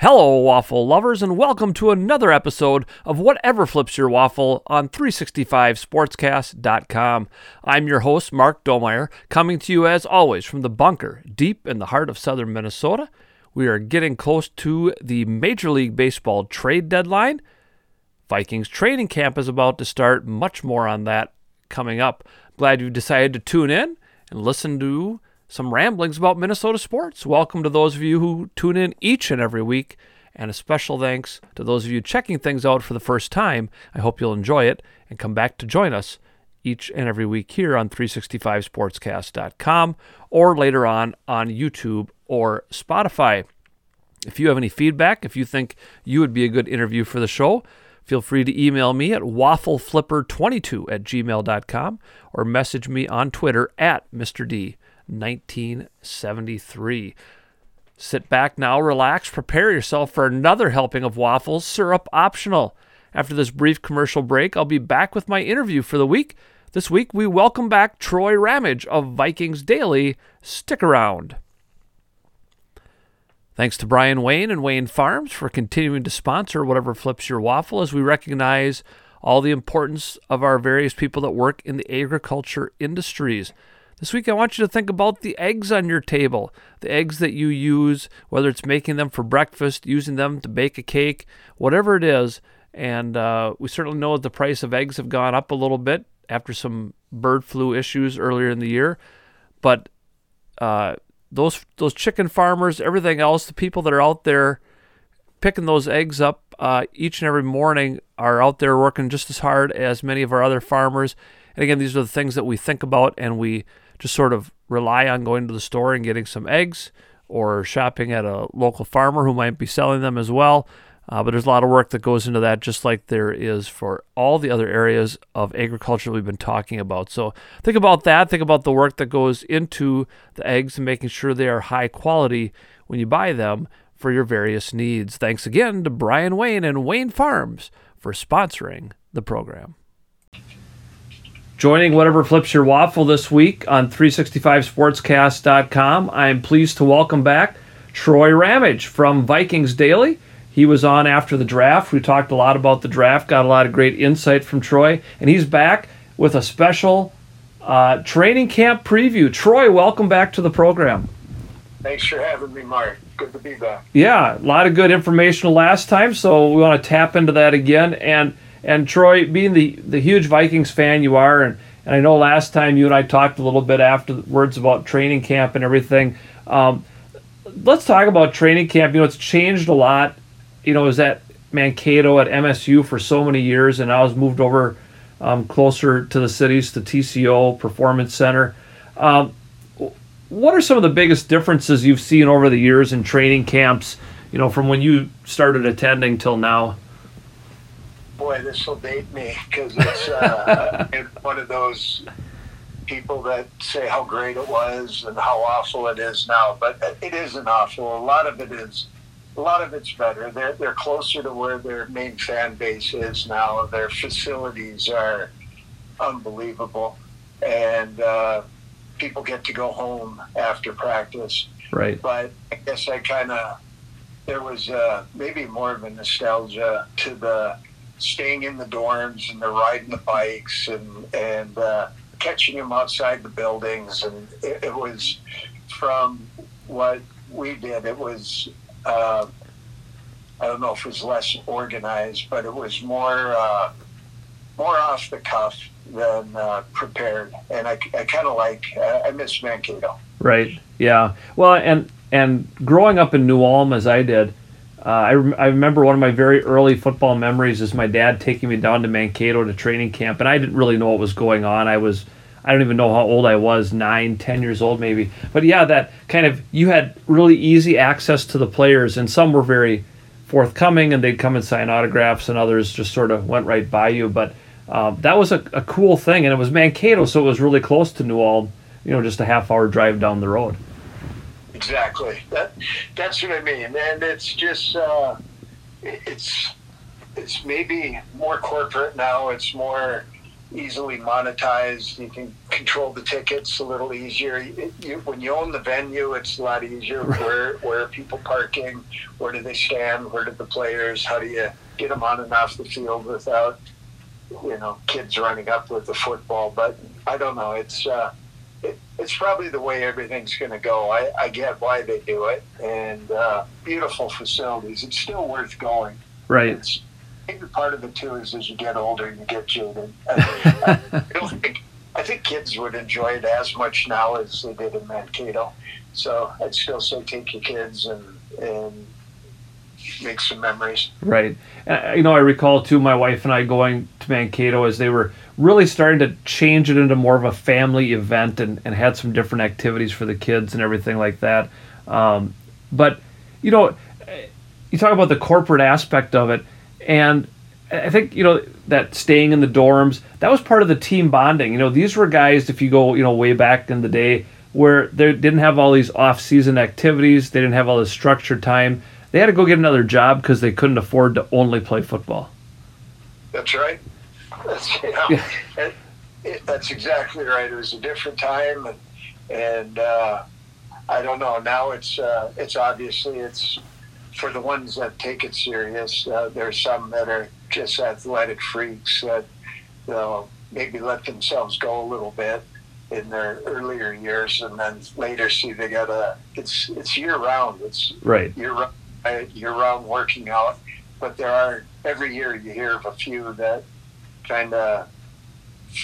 Hello, waffle lovers, and welcome to another episode of Whatever Flips Your Waffle on 365sportscast.com. I'm your host, Mark Domeyer, coming to you as always from the bunker deep in the heart of southern Minnesota. We are getting close to the Major League Baseball trade deadline. Vikings training camp is about to start. Much more on that coming up. Glad you decided to tune in and listen to some ramblings about Minnesota sports. Welcome to those of you who tune in each and every week, and a special thanks to those of you checking things out for the first time. I hope you'll enjoy it and come back to join us each and every week here on 365sportscast.com or later on on YouTube or Spotify. If you have any feedback, if you think you would be a good interview for the show, feel free to email me at waffleflipper22 at gmail.com or message me on Twitter at Mr. D. 1973. Sit back now, relax, prepare yourself for another helping of waffles, syrup optional. After this brief commercial break, I'll be back with my interview for the week. This week, we welcome back Troy Ramage of Vikings Daily. Stick around. Thanks to Brian Wayne and Wayne Farms for continuing to sponsor whatever flips your waffle as we recognize all the importance of our various people that work in the agriculture industries. This week, I want you to think about the eggs on your table, the eggs that you use, whether it's making them for breakfast, using them to bake a cake, whatever it is. And uh, we certainly know that the price of eggs have gone up a little bit after some bird flu issues earlier in the year. But uh, those those chicken farmers, everything else, the people that are out there picking those eggs up uh, each and every morning are out there working just as hard as many of our other farmers. And again, these are the things that we think about and we just sort of rely on going to the store and getting some eggs or shopping at a local farmer who might be selling them as well. Uh, but there's a lot of work that goes into that, just like there is for all the other areas of agriculture we've been talking about. So think about that. Think about the work that goes into the eggs and making sure they are high quality when you buy them for your various needs. Thanks again to Brian Wayne and Wayne Farms for sponsoring the program. Joining whatever flips your waffle this week on 365sportscast.com, I'm pleased to welcome back Troy Ramage from Vikings Daily. He was on after the draft. We talked a lot about the draft, got a lot of great insight from Troy, and he's back with a special uh, training camp preview. Troy, welcome back to the program. Thanks for having me, Mark. Good to be back. Yeah, a lot of good information last time, so we want to tap into that again. And and Troy, being the, the huge Vikings fan you are, and, and I know last time you and I talked a little bit afterwards about training camp and everything. Um, let's talk about training camp. You know, it's changed a lot. You know, was at Mankato at MSU for so many years, and I was moved over um, closer to the cities to TCO Performance Center. Um, what are some of the biggest differences you've seen over the years in training camps? You know, from when you started attending till now boy, this will date me because it's uh, one of those people that say how great it was and how awful it is now. But it isn't awful. A lot of it is. A lot of it's better. They're they're closer to where their main fan base is now. Their facilities are unbelievable, and uh, people get to go home after practice. Right. But I guess I kind of there was uh, maybe more of a nostalgia to the staying in the dorms and they're riding the bikes and and uh, catching them outside the buildings. And it, it, was from what we did it was uh, I don't know if it was less organized but it was more uh, more off the cuff than uh, prepared. And I, I kind of like I miss Mankato. Right. Yeah. Well and and growing up in New Ulm as I did uh, I, rem- I remember one of my very early football memories is my dad taking me down to Mankato to training camp, and I didn't really know what was going on. I was, I don't even know how old I was, nine, ten years old maybe. But yeah, that kind of, you had really easy access to the players, and some were very forthcoming, and they'd come and sign autographs, and others just sort of went right by you. But um, that was a, a cool thing, and it was Mankato, so it was really close to New Ulm, you know, just a half hour drive down the road. Exactly. That that's what I mean, and it's just uh, it's it's maybe more corporate now. It's more easily monetized. You can control the tickets a little easier. You, you, when you own the venue, it's a lot easier. Where where are people parking? Where do they stand? Where do the players? How do you get them on and off the field without you know kids running up with the football? But I don't know. It's uh, it, it's probably the way everything's going to go. I, I get why they do it, and uh, beautiful facilities. It's still worth going. Right. It's, maybe part of it too is as you get older, you get jaded. I, I, think, I think kids would enjoy it as much now as they did in Mankato. So I'd still say take your kids and and make some memories. Right. And, you know, I recall too my wife and I going to Mankato as they were really starting to change it into more of a family event and, and had some different activities for the kids and everything like that. Um, but, you know, you talk about the corporate aspect of it, and I think, you know, that staying in the dorms, that was part of the team bonding. You know, these were guys, if you go, you know, way back in the day, where they didn't have all these off season activities, they didn't have all this structured time they had to go get another job because they couldn't afford to only play football. That's right. That's, you know, yeah. it, it, that's exactly right. It was a different time, and and uh, I don't know. Now it's uh, it's obviously it's for the ones that take it serious. Uh, there's some that are just athletic freaks that you know maybe let themselves go a little bit in their earlier years, and then later see they got a. It's it's year round. It's right year round year round working out. But there are every year you hear of a few that kind of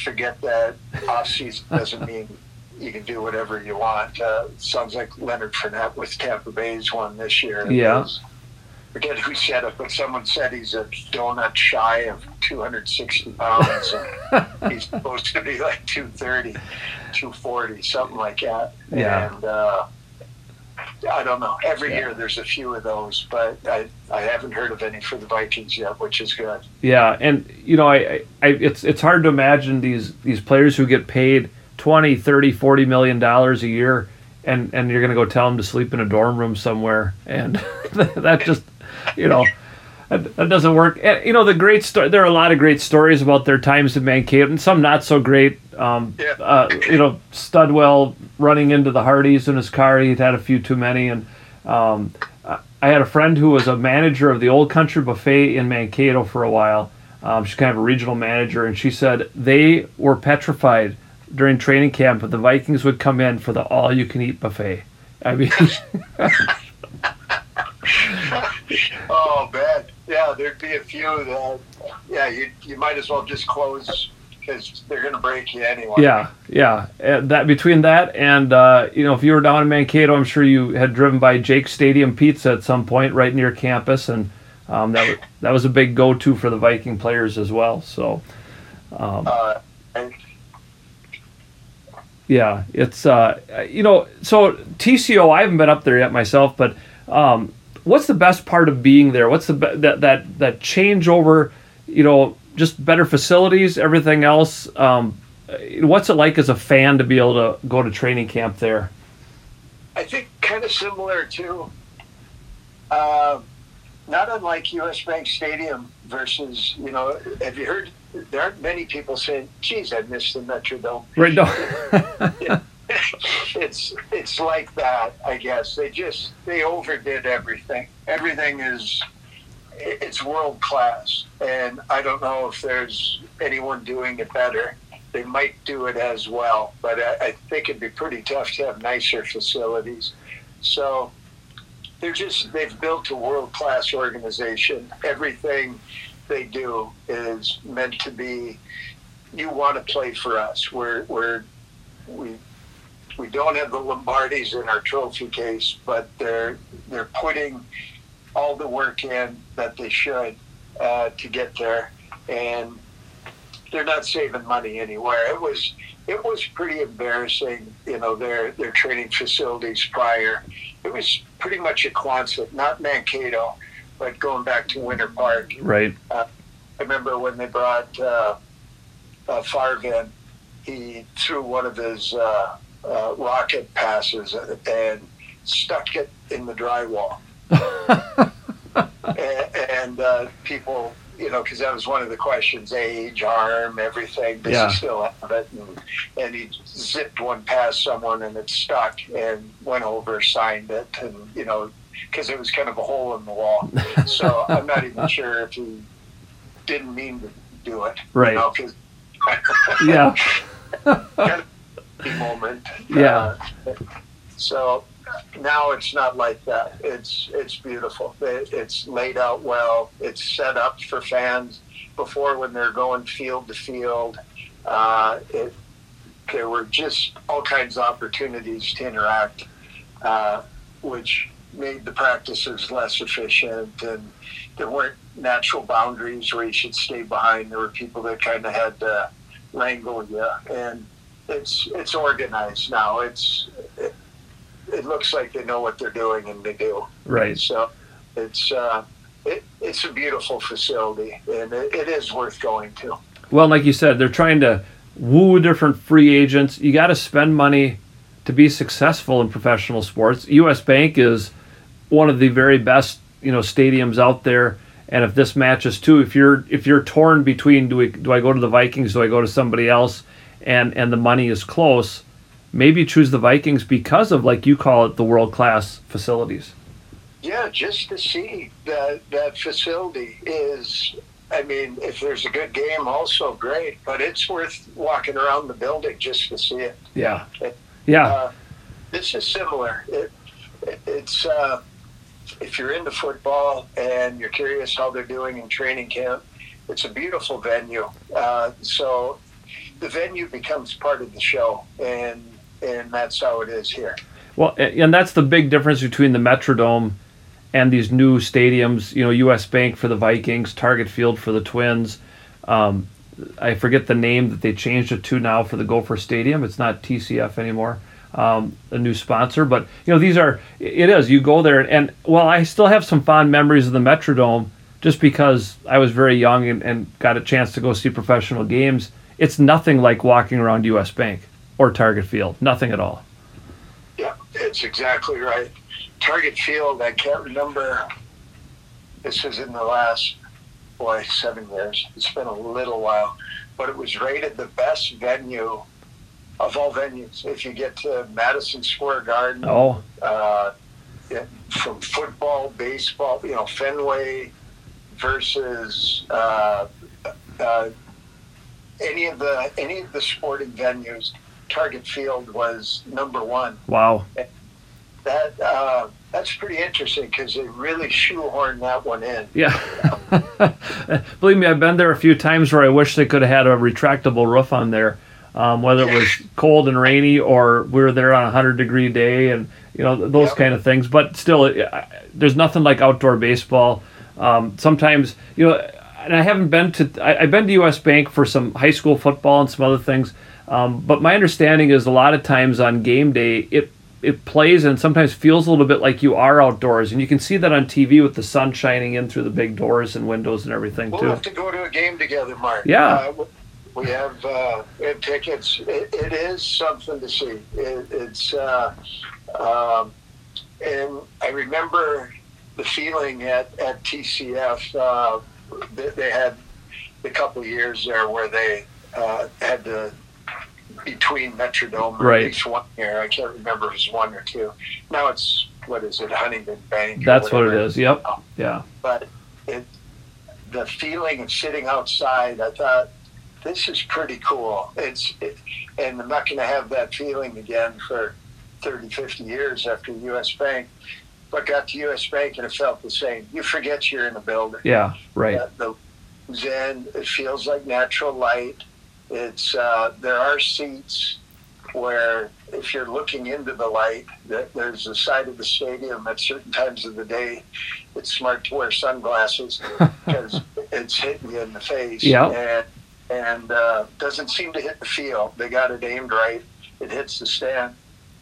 forget that off season doesn't mean you can do whatever you want. Uh, sounds like Leonard Fournette with Tampa Bay's one this year. Yeah. Forget who said it, but someone said he's a donut shy of 260 pounds. and he's supposed to be like 230, 240, something like that. Yeah. And uh, I don't know. Every yeah. year there's a few of those, but I, I haven't heard of any for the Vikings yet, which is good. Yeah, and you know, I, I it's it's hard to imagine these these players who get paid 20, 30, 40 million dollars a year and and you're going to go tell them to sleep in a dorm room somewhere and that just you know that, that doesn't work. And, you know, the great story. There are a lot of great stories about their times in Mankato, and some not so great. Um, yeah. uh, you know, Studwell running into the Hardee's in his car. He'd had a few too many, and um, I had a friend who was a manager of the Old Country Buffet in Mankato for a while. Um, she's kind of a regional manager, and she said they were petrified during training camp that the Vikings would come in for the all-you-can-eat buffet. I mean. oh, bad yeah, there'd be a few that, yeah, you you might as well just close because they're going to break you anyway. Yeah, yeah. And that between that and uh, you know, if you were down in Mankato, I'm sure you had driven by Jake Stadium Pizza at some point right near campus, and um, that was that was a big go-to for the Viking players as well. So. Um, uh, yeah, it's uh, you know, so TCO. I haven't been up there yet myself, but um, what's the best part of being there? What's the that that that changeover? You know, just better facilities, everything else. Um, what's it like as a fan to be able to go to training camp there? I think kind of similar to, uh, not unlike U.S. Bank Stadium versus you know. Have you heard? There aren't many people saying, "Geez, I miss the Metrodome." Right. No. it's it's like that, I guess. They just they overdid everything. Everything is it's world class, and I don't know if there's anyone doing it better. They might do it as well, but I, I think it'd be pretty tough to have nicer facilities. So they're just they've built a world class organization. Everything they do is meant to be. You want to play for us. We're we're we we don't have the Lombardis in our trophy case, but they're they're putting all the work in that they should uh, to get there, and they're not saving money anywhere. It was it was pretty embarrassing, you know, their their training facilities prior. It was pretty much a Quonset, not Mankato, but going back to Winter Park. Right. Uh, I remember when they brought uh, uh, Favre in, he threw one of his uh, uh, rocket passes and stuck it in the drywall. And, and uh, people, you know, because that was one of the questions: age, arm, everything. Does Yeah. he still have it? And, and he zipped one past someone, and it stuck, and went over, signed it, and you know, because it was kind of a hole in the wall. So I'm not even sure if he didn't mean to do it. Right. You know, Yeah. moment. Yeah. Uh, so now it's not like that. It's it's beautiful. It, it's laid out well. It's set up for fans. Before, when they're going field to field, uh, it, there were just all kinds of opportunities to interact, uh, which made the practices less efficient, and there weren't natural boundaries where you should stay behind. There were people that kind of had to wrangle you, and it's it's organized now. It's it, it looks like they know what they're doing, and they do. Right. So it's uh, it, it's a beautiful facility, and it, it is worth going to. Well, like you said, they're trying to woo different free agents. You got to spend money to be successful in professional sports. U.S. Bank is one of the very best, you know, stadiums out there. And if this matches too, if you're if you're torn between do we do I go to the Vikings, do I go to somebody else, and and the money is close, maybe choose the Vikings because of like you call it the world class facilities. Yeah, just to see that that facility is. I mean, if there's a good game, also great. But it's worth walking around the building just to see it. Yeah, yeah, Uh, this is similar. It, it, it's uh, if you're into football and you're curious how they're doing in training camp, it's a beautiful venue. Uh, so the venue becomes part of the show, and and that's how it is here. Well, and that's the big difference between the Metrodome and these new stadiums. You know, U.S. Bank for the Vikings, Target Field for the Twins. Um, I forget the name that they changed it to now for the Gopher Stadium. It's not TCF anymore. Um, a new sponsor, but you know these are. It is you go there and well, I still have some fond memories of the Metrodome just because I was very young and, and got a chance to go see professional games. It's nothing like walking around U.S. Bank or Target Field. Nothing at all. Yeah, it's exactly right. Target Field, I can't remember. This is in the last, boy, seven years. It's been a little while. But it was rated the best venue of all venues. If you get to Madison Square Garden, Oh, uh, yeah, from football, baseball, you know, Fenway versus uh, uh, any of the any of the sporting venues, Target Field was number one. wow. That uh, that's pretty interesting because they really shoehorned that one in. Yeah. Believe me, I've been there a few times where I wish they could have had a retractable roof on there. Um, whether it was cold and rainy or we were there on a 100 degree day and, you know, those Yep. kind of things. But still, it, I, there's nothing like outdoor baseball. Um, sometimes, you know, and I haven't been to, I, I've been to US Bank for some high school football and some other things. Um, but my understanding is a lot of times on game day, it it plays and sometimes feels a little bit like you are outdoors, and you can see that on TV with the sun shining in through the big doors and windows and everything We'll too. have to go to a game together, Mark. Yeah. Uh, we have uh, we have tickets. It, it is something to see. It, it's uh, um, and I remember the feeling at at TCF. Uh, they, they had a couple of years there where they uh, had to between Metrodome or Right. at least one year. I can't remember if it was one or two. Now it's what is it, Huntington Bank? That's what it is. Yep. Yeah. but it, the feeling of sitting outside, I thought this is pretty cool. It's it, and I'm not going to have that feeling again for 30, 50 years after U.S. Bank. But got to U.S. Bank and it felt the same. You forget you're in a building. Yeah. Right. Uh, the Zen, it feels like natural light. It's uh, there are seats where if you're looking into the light, that there's a side of the stadium at certain times of the day. It's smart to wear sunglasses because it's hitting you in the face. Yeah. And and uh, doesn't seem to hit the field. They got it aimed right. It hits the stand,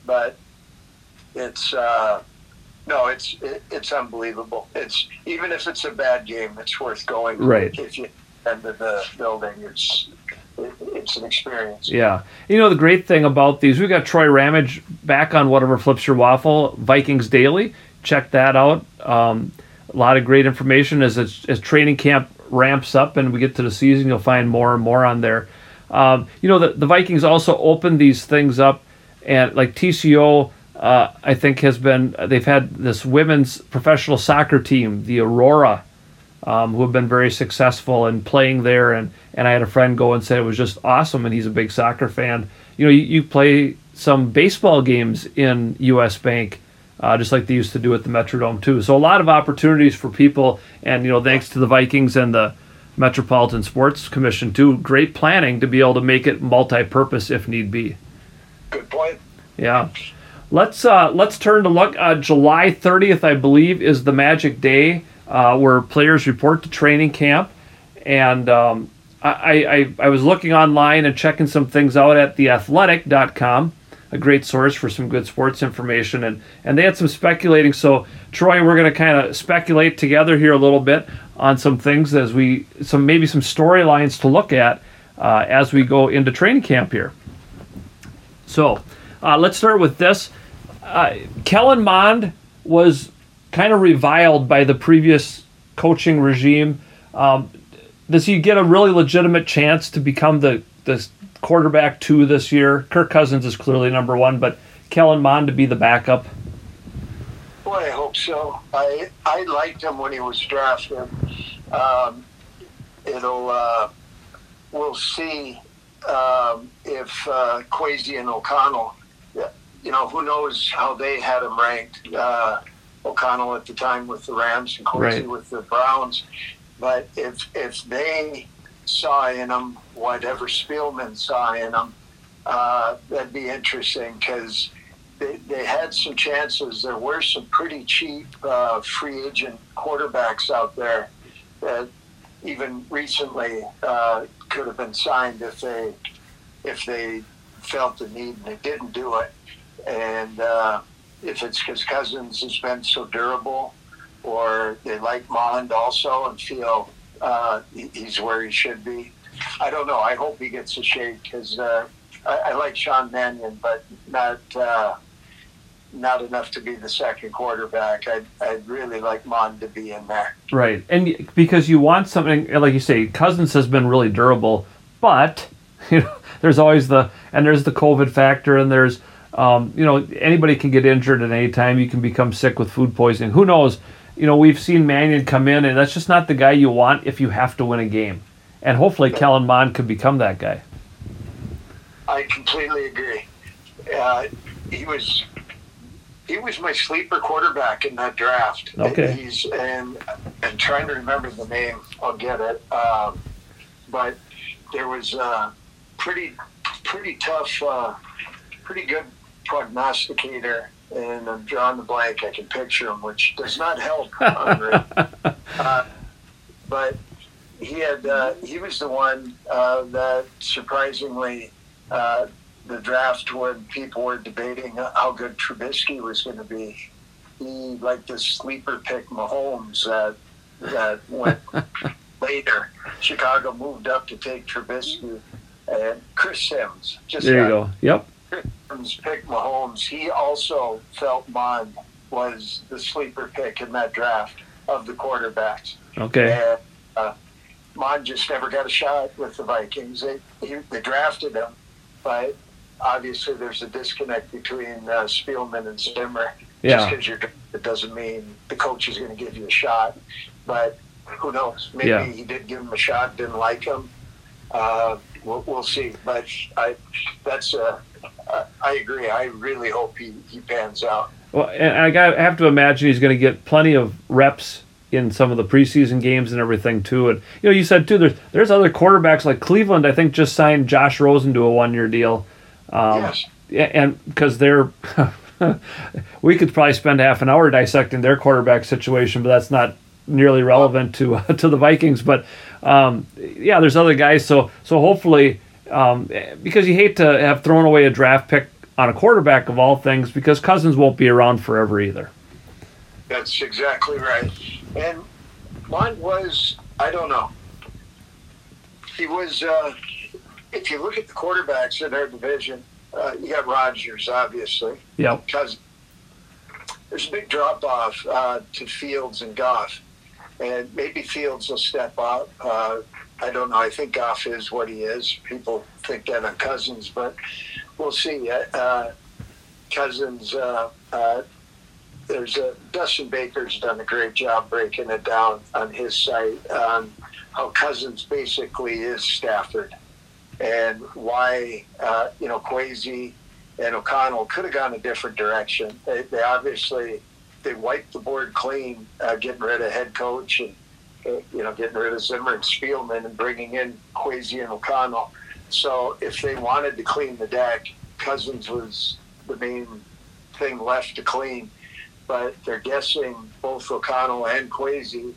but it's. Uh, no, it's it, it's unbelievable. It's even if it's a bad game, it's worth going. Right. If you enter the building, it's it, it's an experience. Yeah. You know, the great thing about these, we've got Troy Ramage back on Whatever Flips Your Waffle, Vikings Daily. Check that out. Um, a lot of great information as, as, training camp ramps up and we get to the season, you'll find more and more on there. Um, you know, the, the Vikings also opened these things up, and like TCO, uh, I think has been they've had this women's professional soccer team, the Aurora, um, who have been very successful in playing there. And and I had a friend go and say it was just awesome, and he's a big soccer fan. You know, you, you play some baseball games in U.S. Bank. Uh, just like they used to do at the Metrodome too. So a lot of opportunities for people, and you know, thanks to the Vikings and the Metropolitan Sports Commission too. Great planning to be able to make it multi-purpose if need be. Good point. Yeah. Let's uh, let's turn to look. Uh, July 30th, I believe, is the magic day uh, where players report to training camp, and um, I, I I was looking online and checking some things out at theathletic.com, a great source for some good sports information, and and they had some speculating. So Troy, we're going to kind of speculate together here a little bit on some things as we some maybe some storylines to look at uh, as we go into training camp here. So uh, let's start with this. Uh, Kellen Mond was kind of reviled by the previous coaching regime. Um, does he get a really legitimate chance to become the the quarterback two this year? Kirk Cousins is clearly number one, but Kellen Mond to be the backup. Boy, I hope so. I I liked him when he was drafted. Um, it'll uh, we'll see um, if uh, and O'Connell. You know, who knows how they had him ranked. Uh, O'Connell at the time with the Rams and Kwesi right. with the Browns. But if if they saw in him whatever Spielman saw in him, uh, that'd be interesting because they, they had some chances. There were some pretty cheap uh, free agent quarterbacks out there that even recently uh, could have been signed if they if they felt the need and they didn't do it. And uh, if it's because Cousins has been so durable, or they like Mond also and feel uh, he's where he should be. I don't know. I hope he gets a shake because uh, I, I, like Sean Mannion, but not uh, not enough to be the second quarterback. I'd, I'd really like Mond to be in there. Right. And because you want something, like you say, Cousins has been really durable, but you know, there's always the, and there's the COVID factor, and there's, um, you know, anybody can get injured at any time. You can become sick with food poisoning. Who knows? You know, we've seen Mannion come in, and that's just not the guy you want if you have to win a game. And hopefully, Kellen Mond could become that guy. I completely agree. Uh, he was he was my sleeper quarterback in that draft. Okay. He's and and trying to remember the name. I'll get it. Um, but there was a pretty pretty tough, uh, pretty good prognosticator, and I'm drawing the blank. I can picture him, which does not help. uh, but he had uh, he was the one uh, that surprisingly uh, the draft when people were debating how good Trubisky was going to be. He like the sleeper pick Mahomes that that went later. Chicago moved up to take Trubisky and Chris Sims. Just there you go. Yep. Sims picked Mahomes. He also felt Mond was the sleeper pick in that draft of the quarterbacks. Okay. And, uh, Mond just never got a shot with the Vikings. They, he, they drafted him, but obviously there's a disconnect between uh, Spielman and Zimmer. Yeah. Just because you're, it doesn't mean the coach is going to give you a shot. But who knows? Maybe yeah. he did give him a shot, didn't like him. Uh, we'll, we'll see. But I, that's uh, I agree. I really hope he, he pans out. Well, and I got I have to imagine he's going to get plenty of reps in some of the preseason games and everything too. And you know, you said too, there's there's other quarterbacks like Cleveland. I think just signed Josh Rosen to a one year deal. Um, yes. And because they're, we could probably spend half an hour dissecting their quarterback situation, but that's not nearly relevant to uh, to the Vikings. But um, yeah, there's other guys. So so hopefully, um, because you hate to have thrown away a draft pick on a quarterback of all things, because Cousins won't be around forever either. That's exactly right. And mine was I don't know. He was. Uh, if you look at the quarterbacks in our division, uh, you got Rodgers, obviously. Yeah. Because there's a big drop off uh, to Fields and Goff. and maybe Fields will step up. Uh, I don't know. I think Goff is what he is. People think that on Cousins, but we'll see. Uh, Cousins, uh, uh, there's a Dustin Baker's done a great job breaking it down on his site on how Cousins basically is Stafford and why uh, you know Kwesi and O'Connell could have gone a different direction. They, they obviously they wiped the board clean, uh, getting rid of head coach and uh, you know getting rid of Zimmer and Spielman and bringing in Kwesi and O'Connell. So if they wanted to clean the deck, Cousins was the main thing left to clean. But they're guessing both O'Connell and Kwesi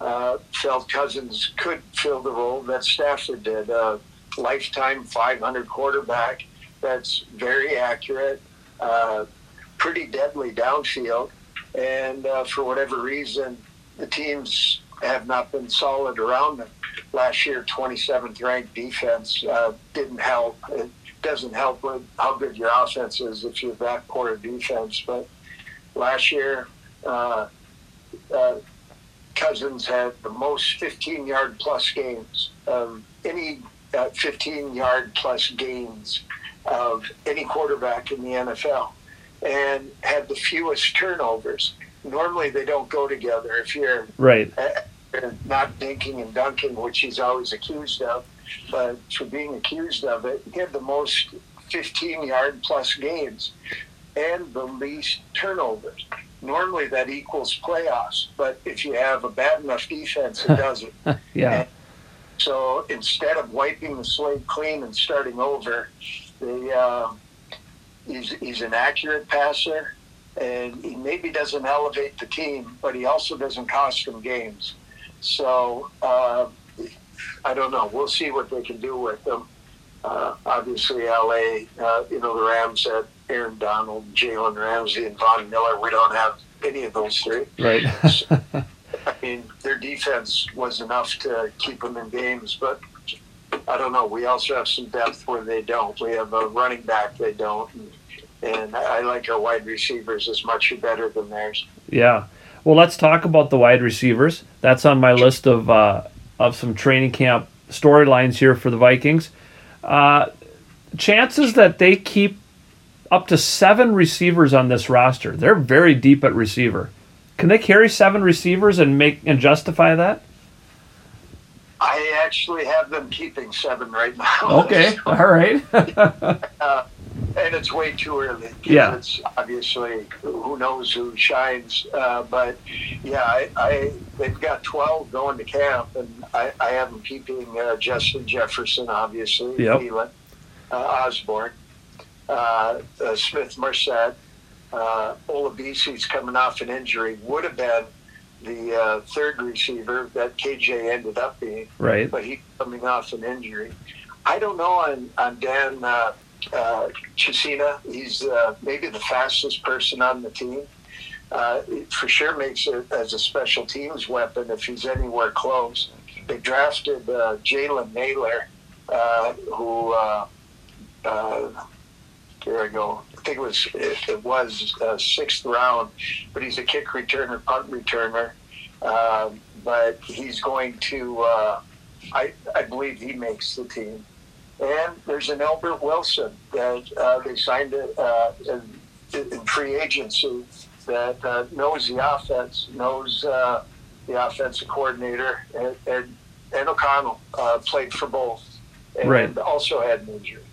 uh, felt Cousins could fill the role that Stafford did. Uh, lifetime 500 quarterback that's very accurate, uh, pretty deadly downfield. And uh, for whatever reason, the teams have not been solid around them. Last year, 27th ranked defense uh, didn't help. It doesn't help with how good your offense is if you're that poor a defense. But last year, uh, uh, Cousins had the most 15 yard plus games of any uh, 15 yard plus gains of any quarterback in the NFL and had the fewest turnovers. Normally, they don't go together. If you're right, uh, not dinking and dunking, which he's always accused of, but for being accused of it, he had the most 15 yard plus games and the least turnovers. Normally, that equals playoffs, but if you have a bad enough defense, it doesn't. yeah. And so instead of wiping the slate clean and starting over, they, uh, he's, he's an accurate passer, and he maybe doesn't elevate the team, but he also doesn't cost them games. So uh, I don't know. We'll see what they can do with them. Uh, obviously, LA, uh, you know, the Rams had Aaron Donald, Jalen Ramsey, and Von Miller. We don't have any of those three. Right. I mean, their defense was enough to keep them in games, but I don't know. We also have some depth where they don't. We have a running back they don't, and, and I like our wide receivers as much or better than theirs. Yeah. Well, let's talk about the wide receivers. That's on my list of uh, of some training camp storylines here for the Vikings. Uh, chances that they keep up to seven receivers on this roster. They're very deep at receiver. Can they carry seven receivers and make and justify that? I actually have them keeping seven right now. Okay, all right. uh, and it's way too early. Yeah. It's obviously who knows who shines. Uh, but yeah, I, I, they've got 12 going to camp, and I, I have them keeping uh, Justin Jefferson, obviously, yep. Thielen, uh, Osborn, uh, uh, Smith Marsette, uh, Olabisi's coming off an injury, would have been the uh, third receiver that KJ ended up being. Right. But he's coming off an injury. I don't know on, on Dan uh, uh, Chisena. He's uh, maybe the fastest person on the team. Uh, for sure makes it as a special teams weapon if he's anywhere close. They drafted uh, Jalen Nailor, uh, who uh, uh, here I go. I think it was it, it was uh, sixth round, but he's a kick returner, punt returner. Uh, but he's going to. I I believe he makes the team. And there's an Albert Wilson that uh, they signed uh, in, in, free agency that uh, knows the offense, knows uh, the offensive coordinator, and, and, and O'Connell uh, played for both, and right. also had an injury.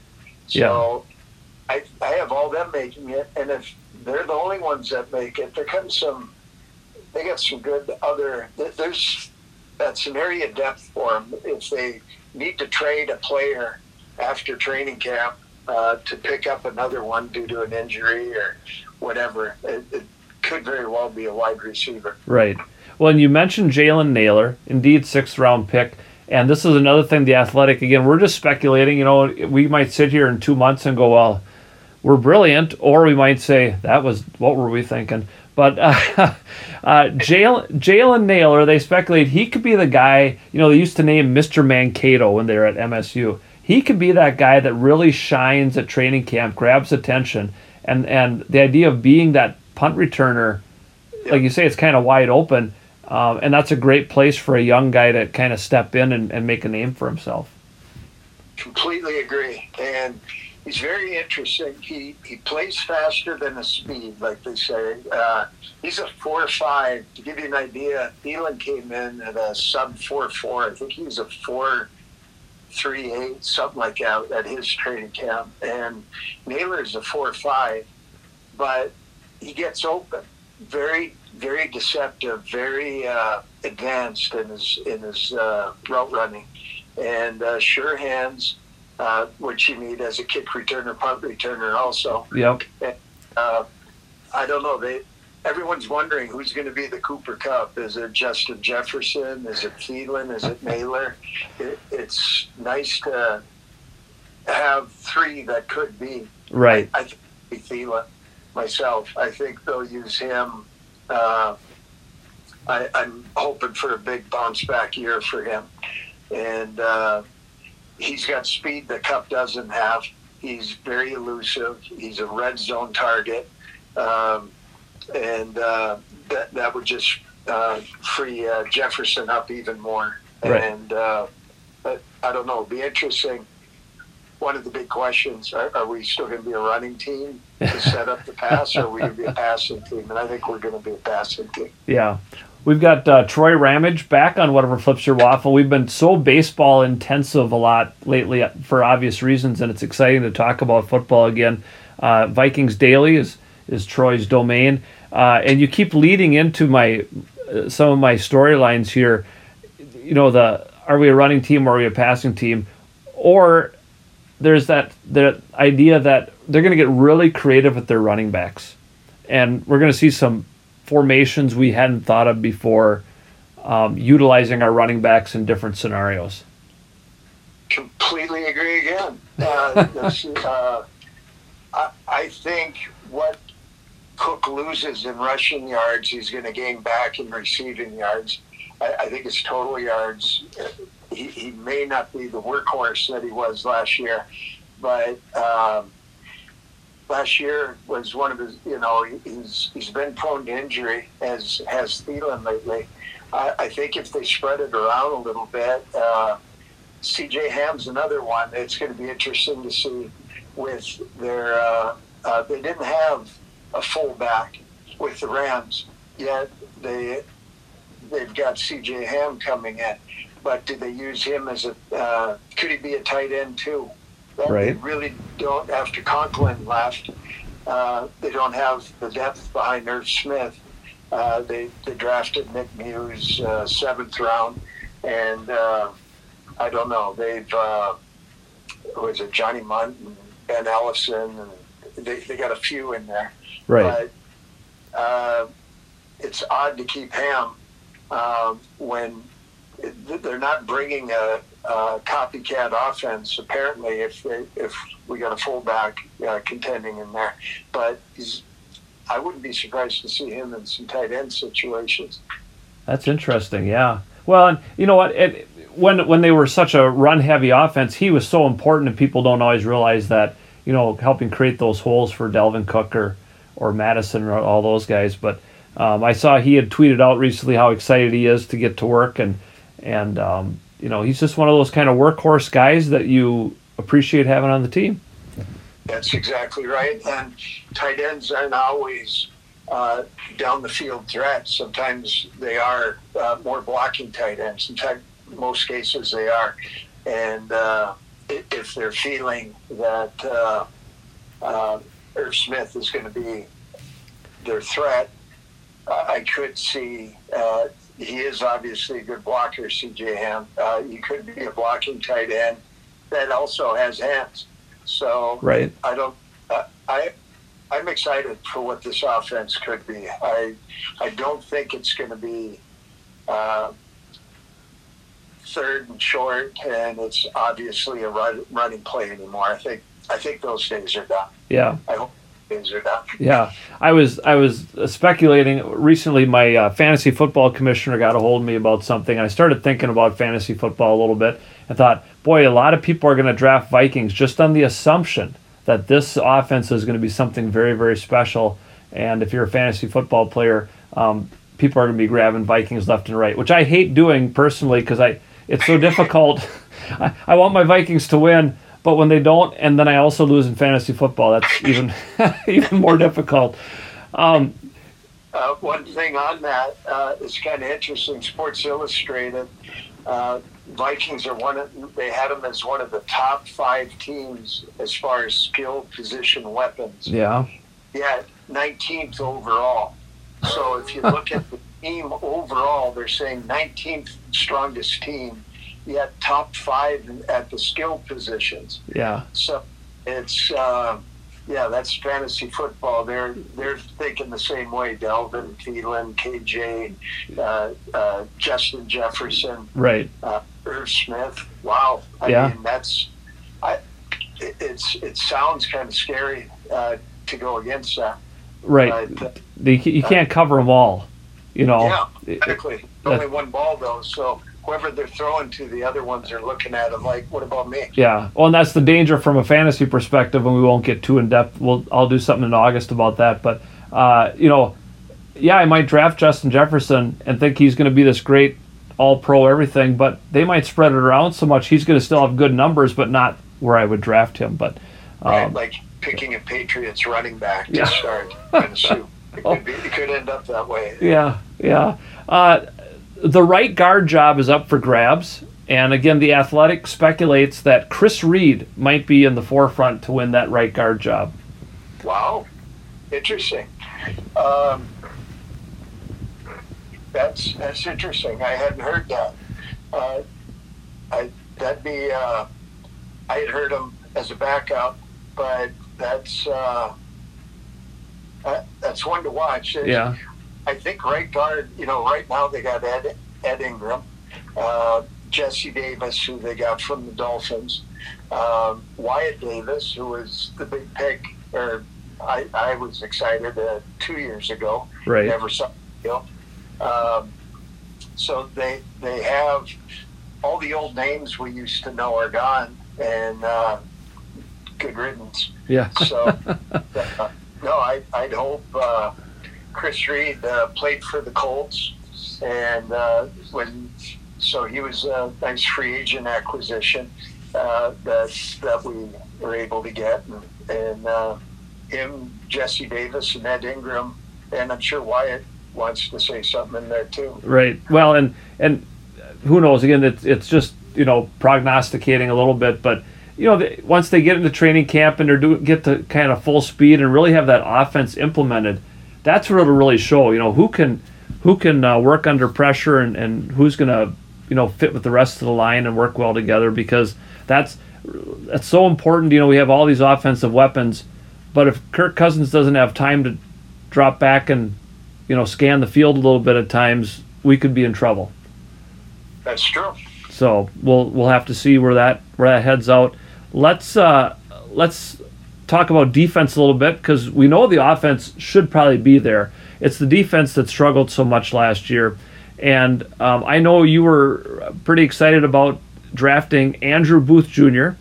So yeah. I, I have all them making it, and if they're the only ones that make it, there comes some. They got some good other. There's that's an area depth for them if they need to trade a player after training camp uh, to pick up another one due to an injury or whatever. It, it, could very well be a wide receiver. Right. Well, and you mentioned Jalen Nailor, indeed sixth round pick. And this is another thing, the athletic, again, we're just speculating. You know, we might sit here in two months and go, well, we're brilliant. Or we might say, that was, what were we thinking? But uh, uh, Jalen, Nailor, they speculate he could be the guy, you know, they used to name Mr. Mankato when they were at MSU he could be that guy that really shines at training camp, grabs attention, and and the idea of being that punt returner, like you say, it's kind of wide open. Um, and that's a great place for a young guy to kind of step in and, and make a name for himself. Completely agree. And he's very interesting. He he plays faster than the speed, like they say. Uh, he's a four five. To give you an idea, Thielen came in at a sub four four. I think he was a four three eight, something like that, at his training camp. And Nailor is a four five, but he gets open. Very very deceptive, very uh, advanced in his in his uh, route running, and uh, sure hands uh, which you need as a kick returner, punt returner, also. Yep. And, uh, I don't know. They everyone's wondering who's going to be the Cooper Kupp. Is it Justin Jefferson? Is it Thielen? Is it Nailor? It, it's nice to have three that could be. Right. I, I think Thielen myself. I think they'll use him. Uh, I, I'm hoping for a big bounce back year for him, and uh, he's got speed that Kupp doesn't have. He's very elusive. He's a red zone target, um, and uh, that that would just uh, free uh, Jefferson up even more. Right. And uh, but I don't know. It'll be interesting. One of the big questions: Are, are we still going to be a running team to set up the pass, or are we going to be a passing team? And I think we're going to be a passing team. Yeah. We've got uh, Troy Ramage back on whatever flips your waffle. We've been so baseball intensive a lot lately for obvious reasons, and it's exciting to talk about football again. Uh, Vikings Daily is is Troy's domain, uh, and you keep leading into my uh, some of my storylines here. You know, the are we a running team or are we a passing team, or there's that the idea that they're going to get really creative with their running backs, and we're going to see some formations we hadn't thought of before, um, utilizing our running backs in different scenarios. Completely agree again. Uh, uh, I, I think what Cook loses in rushing yards, he's going to gain back in receiving yards. I, I think his total yards, he, he, may not be the workhorse that he was last year, but um, last year was one of his, you know, he's, he's been prone to injury, as has Thielen lately. I, I think if they spread it around a little bit, uh, CJ Ham's another one. It's going to be interesting to see with their. Uh, uh, they didn't have a fullback with the Rams yet. They they've got CJ Ham coming in, but do they use him as a? Uh, could he be a tight end too? That right. They really don't. After Conklin left, uh, they don't have the depth behind Irv Smith. Uh, they they drafted Nick Muse uh, seventh round, and uh, I don't know. They've uh, was it Johnny Mundt and Ben Ellefson, and they they got a few in there. Right. But uh, it's odd to keep Ham um, when they're not bringing a, a, copycat offense. Apparently, if they, if we got a fullback uh, contending in there, but he's. I wouldn't be surprised to see him in some tight end situations. That's interesting. Yeah. Well, and you know what? It, when when they were such a run heavy offense, he was so important, and people don't always realize that. You know, helping create those holes for Dalvin Cook or or Mattison or all those guys. But um, I saw he had tweeted out recently how excited he is to get to work, and and um, you know he's just one of those kind of workhorse guys that you appreciate having on the team. That's exactly right. And tight ends aren't always uh, down the field threats. Sometimes they are uh, more blocking tight ends. In fact, most cases they are. And uh, if they're feeling that uh, uh, Irv Smith is going to be their threat, I could see. Uh, he is obviously a good blocker, CJ Ham. He could be a blocking tight end that also has hands. So right. I don't. Uh, I I'm excited for what this offense could be. I I don't think it's going to be uh, third and short, and it's obviously a run, running play anymore. I think I think those days are done. Yeah. I hope days are done. Yeah, I was I was speculating recently. My uh, fantasy football commissioner got a hold of me about something. I started thinking about fantasy football a little bit. I thought, boy, a lot of people are going to draft Vikings just on the assumption that this offense is going to be something very very special. And if you're a fantasy football player, um, people are going to be grabbing Vikings left and right, which I hate doing personally because I it's so difficult. I, I want my Vikings to win, but when they don't, and then I also lose in fantasy football, that's even even more difficult. Um, uh, one thing on that uh, is kind of interesting. Sports Illustrated, uh, Vikings are one of they had them as one of the top five teams as far as skill position weapons. Yeah. Yeah, 19th overall. So if you look at the team overall, they're saying 19th strongest team, yet top five at the skill positions. Yeah. So it's uh, yeah, that's fantasy football. They're they're thinking the same way. Dalvin, Thielen, KJ, uh, uh, Justin Jefferson, right? Uh, Irv Smith. Wow. I yeah. mean, that's I. It, it's it sounds kind of scary uh, to go against that. Right. But, uh, you can't cover them all. You know. Yeah. Exactly. Only one ball though, so whoever they're throwing to, the other ones are looking at them like, "What about me?" Yeah, well, and that's the danger from a fantasy perspective, and we won't get too in depth. We'll I'll do something in August about that, but uh, you know, yeah, I might draft Justin Jefferson and think he's going to be this great All Pro everything, but they might spread it around so much he's going to still have good numbers, but not where I would draft him. But um, right, like picking a Patriots running back to yeah. start kind of It could, be, it could end up that way. Yeah, yeah. Uh, the right guard job is up for grabs. And again, the Athletic speculates that Chris Reed might be in the forefront to win that right guard job. Wow, interesting. Um, that's that's interesting. I hadn't heard that. Uh, I that'd be. Uh, I had heard him as a backup, but that's uh, that, that's one to watch. yeah. I think right guard, you know, right now they got Ed, Ed Ingram, uh, Jesse Davis, who they got from the Dolphins, um, Wyatt Davis, who was the big pick, or I, I was excited uh, two years ago. Right. Never saw him. Um, so they they have all the old names we used to know are gone, and uh, good riddance. Yeah. so uh, no, I I'd hope. Chris Reed uh, played for the Colts, and uh, when so he was a nice free agent acquisition uh, that that we were able to get, and, and uh, him, Jesse Davis, and Ed Ingram, and I'm sure Wyatt wants to say something in there too. Right. Well, and and who knows? Again, it's it's just you know prognosticating a little bit, but you know, once they get into training camp and they're do, get to kind of full speed and really have that offense implemented, that's what it'll really show. You know, who can who can uh, work under pressure and, and who's going to you know fit with the rest of the line and work well together because that's that's so important. You know, we have all these offensive weapons, but if Kirk Cousins doesn't have time to drop back and you know scan the field a little bit at times, we could be in trouble. That's true. So we'll we'll have to see where that where that heads out. Let's uh, let's talk about defense a little bit because we know the offense should probably be there. It's the defense that struggled so much last year. And um, I know you were pretty excited about drafting Andrew Booth Jr.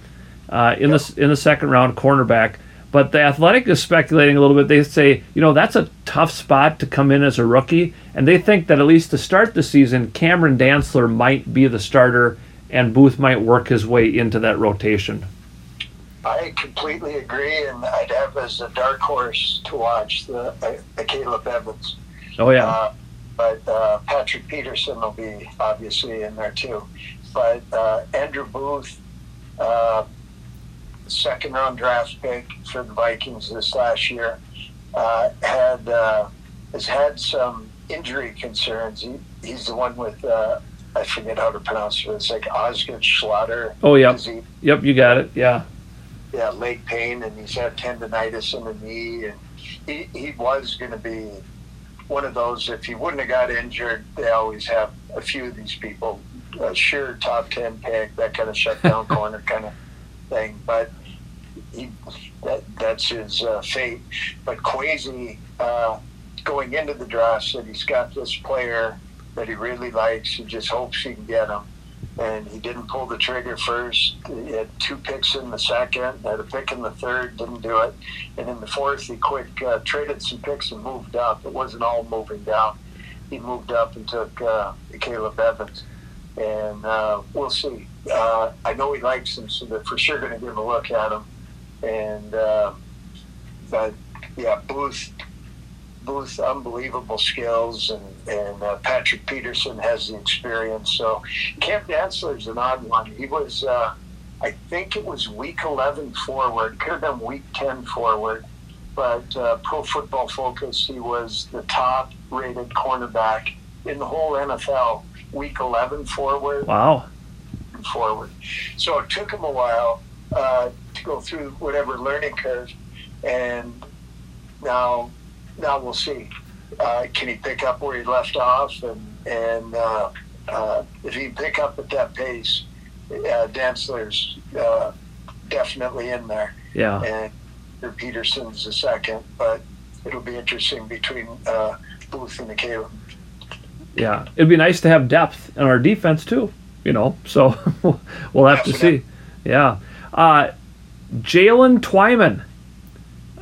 Uh, in the in the second round, cornerback. But the Athletic is speculating a little bit. They say, you know, that's a tough spot to come in as a rookie, and they think that at least to start the season, Cameron Dantzler might be the starter, and Booth might work his way into that rotation. I completely agree, and I'd have as a dark horse to watch the, uh, Caleb Evans. Oh yeah. Uh, but uh, Patrick Peterson will be obviously in there too. But uh, Andrew Booth, uh, second round draft pick for the Vikings this last year, uh, had uh, has had some injury concerns. He, he's the one with I forget how to pronounce it. It's like Osgood Schlatter. Oh yeah. Yep, you got it. Yeah yeah, leg pain, and he's had tendonitis in the knee, and he, he was going to be one of those. If he wouldn't have got injured, they always have a few of these people, a sure top ten pick, that kind of shutdown corner kind of thing. But he, that that's his uh, fate. But Kwesi, uh, going into the draft, said he's got this player that he really likes. He just hopes he can get him and he didn't pull the trigger first. He had two picks in the second, had a pick in the third, didn't do it, and in the fourth he quick uh, traded some picks and moved up. It wasn't all moving down, he moved up and took uh, Caleb Evans, and uh, we'll see. Uh, I know he likes him, so they're for sure going to give him a look at him. And uh, but yeah, Booth, Booth, unbelievable skills, and and uh, Patrick Peterson has the experience. So Cam Dantzler's an odd one. He was, uh, I think it was week 11 forward, could have been week 10 forward, but uh, Pro Football Focus, he was the top rated cornerback in the whole NFL, week 11 forward. Wow. Forward. So it took him a while uh, to go through whatever learning curve, and now, now we'll see. Uh, can he pick up where he left off? And and uh, uh, if he can pick up at that pace, uh, Dantzler's uh, definitely in there. Yeah. And Peterson's the second, but it'll be interesting between uh, Booth and Caleb. Yeah, it'd be nice to have depth in our defense too. You know, so we'll have to see. Yeah. Uh, Jalen Twyman,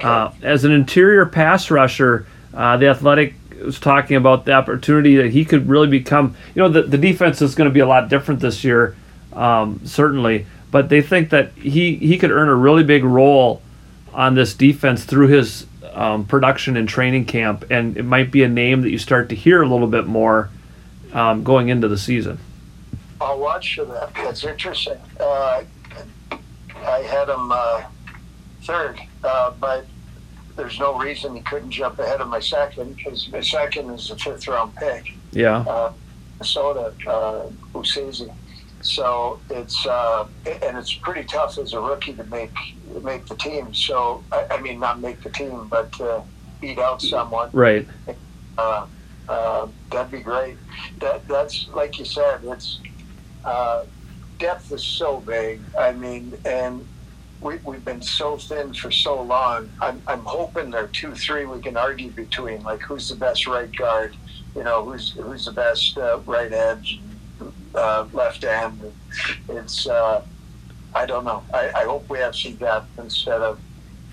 uh, as an interior pass rusher, uh, the athletic was talking about the opportunity that he could really become. You know, the, the defense is going to be a lot different this year, um, certainly, but they think that he, he could earn a really big role on this defense through his um, production and training camp, and it might be a name that you start to hear a little bit more um, going into the season. I'll watch for that. That's interesting. Uh, I had him uh, third, uh, but there's no reason he couldn't jump ahead of my second because my second is a fifth round pick. Yeah. Uh, Minnesota, uh. So it's uh, and it's pretty tough as a rookie to make make the team. So I, I mean, not make the team, but uh, beat out someone. Right. Uh, uh, that'd be great. That that's like you said. It's uh, depth is so big. I mean, and we, we've been so thin for so long. I'm, I'm hoping there are two, three we can argue between, like who's the best right guard, you know, who's who's the best uh, right edge, uh, left end. It's uh, I don't know. I, I hope we have some depth instead of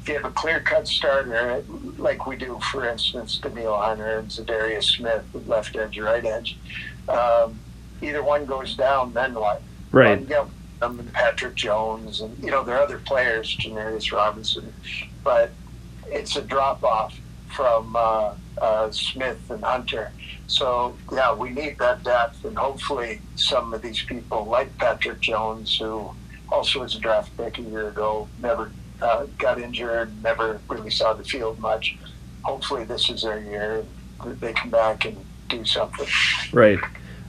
if you have a clear cut starter like we do, for instance, Danielle Hunter and Za'Darius Smith, left edge, right edge. Um, either one goes down, then what? Right. Um, and Patrick Jones, and you know there are other players, Janarius Robinson, but it's a drop off from uh, uh, Smith and Hunter. So yeah, we need that depth, and hopefully some of these people like Patrick Jones, who also was a draft pick a year ago, never uh, got injured, never really saw the field much. Hopefully this is their year. They come back and do something. Right.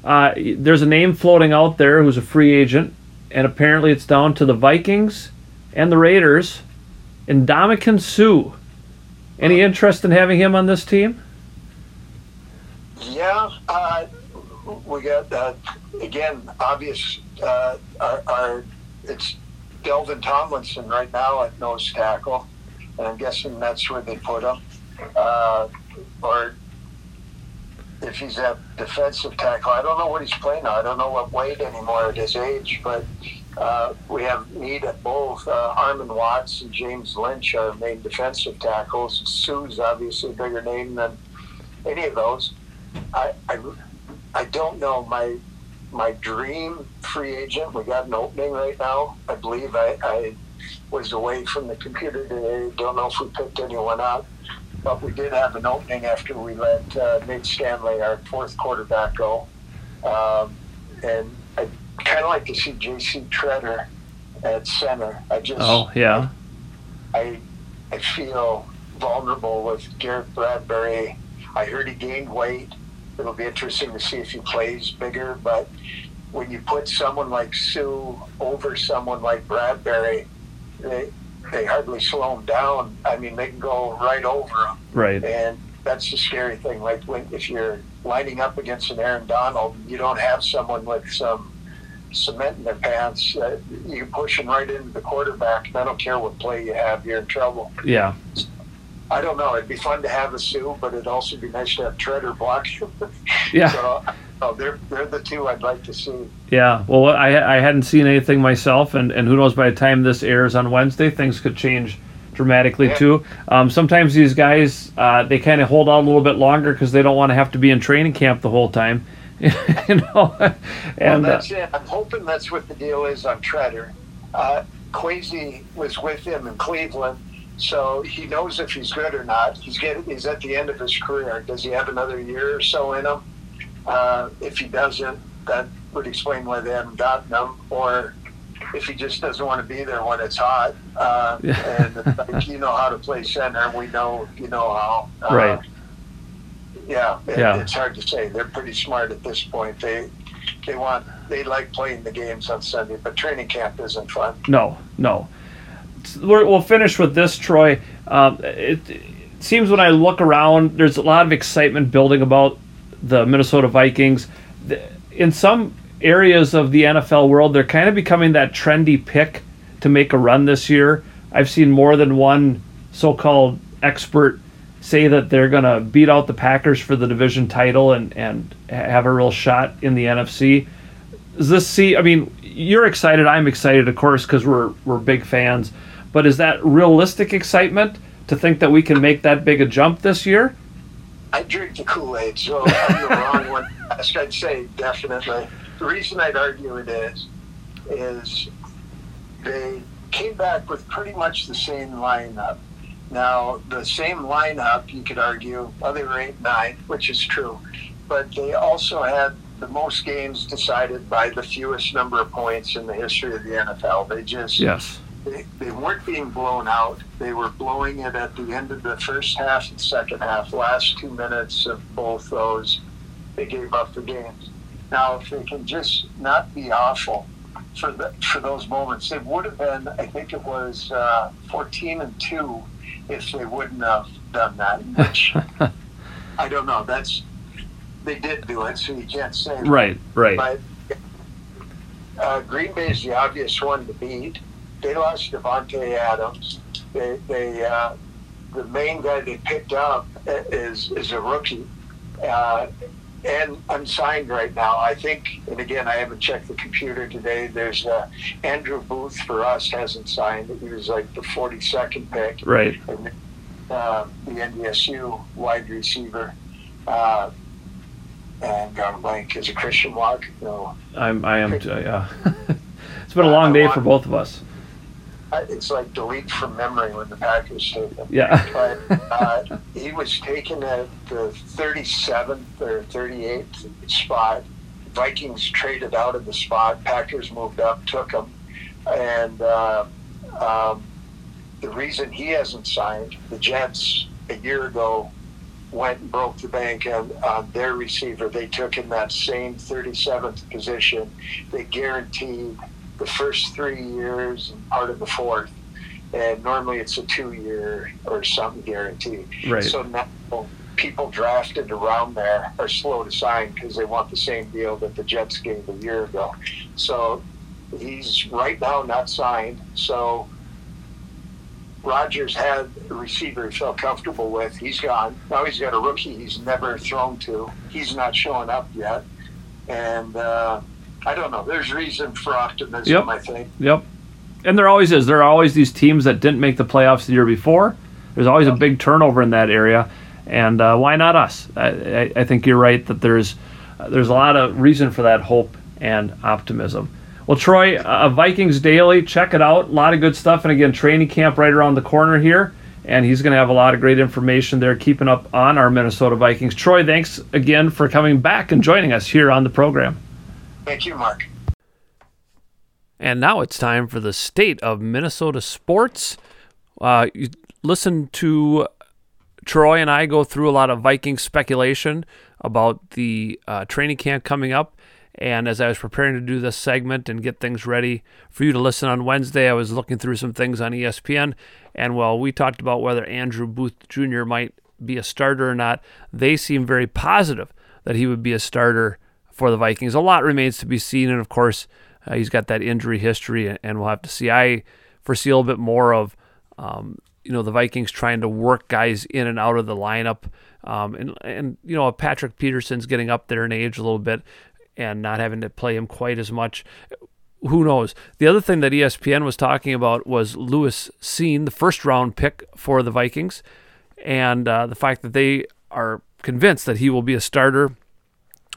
Uh, there's a name floating out there who's a free agent, and apparently it's down to the Vikings and the Raiders. And Ndamukong Suh. Any interest in having him on this team? Yeah, uh, we got uh, again obvious. Uh, our, our it's Dalvin Tomlinson right now at nose tackle, and I'm guessing that's where they put him. Uh, or if he's at defensive tackle, I don't know what he's playing now. I don't know what weight anymore at his age, but uh, we have need at both. Uh, Armon Watts and James Lynch are main defensive tackles. Suh's obviously a bigger name than any of those. I, I, I don't know. My my dream free agent. We got an opening right now. I believe I, I was away from the computer today. Don't know if we picked anyone up, but we did have an opening after we let uh, Nate Stanley, our fourth quarterback, go. Um, and I kind of like to see J.C. Tretter at center. I just Oh, yeah. I I feel vulnerable with Garrett Bradbury. I heard he gained weight. It'll be interesting to see if he plays bigger. But when you put someone like Suh over someone like Bradbury, they they hardly slow him down. I mean, they can go right over him, Right. and that's the scary thing. Like when if you're lining up against an Aaron Donald, you don't have someone with some cement in their pants. Uh, you're pushing right into the quarterback. And I don't care what play you have, you're in trouble. Yeah. I don't know. It'd be fun to have a Suh, but it'd also be nice to have Tretter block. Yeah. so, oh, they're they're the two I'd like to see. Yeah. Well, I, I hadn't seen anything myself, and, and who knows, by the time this airs on Wednesday, things could change dramatically Yeah. too. Um, sometimes these guys uh, they kind of hold out a little bit longer because they don't want to have to be in training camp the whole time. you know, Well, and uh, that's it. I'm hoping that's what the deal is on Tretter. Uh, Kwesi was with him in Cleveland, so he knows if he's good or not. He's getting, he's at the end of his career. Does he have another year or so in him? Uh, if he doesn't, that would explain why they haven't gotten him. Or if he just doesn't want to be there when it's hot. Uh, and like, you know how to play center. We know you know how. Uh, Right. Yeah, it, Yeah. it's hard to say. They're pretty smart at this point. They they want they like playing the games on Sunday, but training camp isn't fun. No, no. We're, we'll finish with this, Troy. Um, it, it seems when I look around, there's a lot of excitement building about the Minnesota Vikings. In some areas of the NFL world, they're kind of becoming that trendy pick to make a run this year. I've seen more than one so-called expert say that they're going to beat out the Packers for the division title and, and have a real shot in the NFC does this see? I mean, you're excited. I'm excited, of course, because we're we're big fans. But is that realistic excitement to think that we can make that big a jump this year? I drink the Kool Aid, so I'm the wrong one. I'd say definitely. The reason I'd argue it is, is they came back with pretty much the same lineup. Now, the same lineup, you could argue, well, they were 8 9, which is true. But they also had the most games decided by the fewest number of points in the history of the NFL. They just Yes. They, they weren't being blown out. They were blowing it at the end of the first half and second half. Last two minutes of both those, they gave up the games. Now, if they can just not be awful for the for those moments, it would have been. I think it was uh, fourteen and two if they wouldn't have done that. Which I don't know. That's they did do it, so you can't say. Right. Right. But uh, Green Bay is the obvious one to beat. They lost Davante Adams. They, they uh, the main guy they picked up is is a rookie uh, and unsigned right now. I think, and again, I haven't checked the computer today. There's uh, Andrew Booth for us hasn't signed. He was like the 42nd pick Right. and uh, the NDSU wide receiver. Uh, and gone blank is a Christian Walk. No, I'm. I am. Too, yeah. it's been a long day for both of us. It's like delete from memory when the Packers take him. Yeah. But uh, he was taken at the 37th or 38th spot. Vikings traded out of the spot. Packers moved up, took him, and uh, um, the reason he hasn't signed, the Jets a year ago went and broke the bank on, on their receiver. They took him that same 37th position. They guaranteed the first three years and part of the fourth. And normally it's a two year or something guarantee. Right. So now people drafted around there are slow to sign because they want the same deal that the Jets gave a year ago. So he's right now not signed. So Rodgers had a receiver he felt comfortable with. He's gone. Now he's got a rookie he's never thrown to. He's not showing up yet. And uh, I don't know. There's reason for optimism, Yep. I think. Yep. And there always is. There are always these teams that didn't make the playoffs the year before. There's always a big turnover in that area, and uh, why not us? I, I, I think you're right that there's uh, there's a lot of reason for that hope and optimism. Well, Troy, uh, Vikings Daily, check it out. A lot of good stuff, and again, training camp right around the corner here, and he's going to have a lot of great information there, keeping up on our Minnesota Vikings. Troy, thanks again for coming back and joining us here on the program. Thank you, Mark. And now it's time for the state of Minnesota sports. Uh, you listen to Troy and I go through a lot of Viking speculation about the uh, training camp coming up. And as I was preparing to do this segment and get things ready for you to listen on Wednesday, I was looking through some things on ESPN. And while we talked about whether Andrew Booth Jr. might be a starter or not, they seem very positive that he would be a starter for the Vikings. A lot remains to be seen. And of course, uh, he's got that injury history, and, we'll have to see. I foresee a little bit more of, um, you know, the Vikings trying to work guys in and out of the lineup, um, and and you know, Patrick Peterson's getting up there in age a little bit, and not having to play him quite as much. who knows? The other thing that ESPN was talking about was Lewis Cine, the first round pick for the Vikings, and uh, the fact that they are convinced that he will be a starter.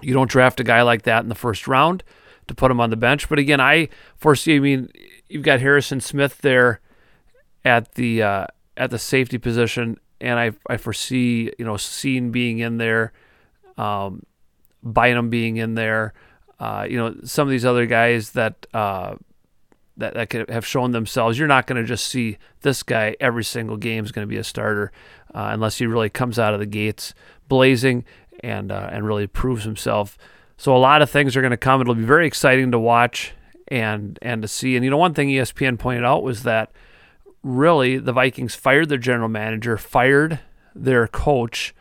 You don't draft a guy like that in the first round to put him on the bench. But again, I foresee. I mean, you've got Harrison Smith there at the uh, at the safety position, and I I foresee you know Cine being in there, um, Bynum being in there. Uh, you know, some of these other guys that uh, that that could have shown themselves. You're not going to just see this guy every single game is going to be a starter uh, unless he really comes out of the gates blazing and uh, and really proves himself. So a lot of things are going to come. It'll be very exciting to watch and and to see. And you know, one thing ESPN pointed out was that really the Vikings fired their general manager, fired their coach,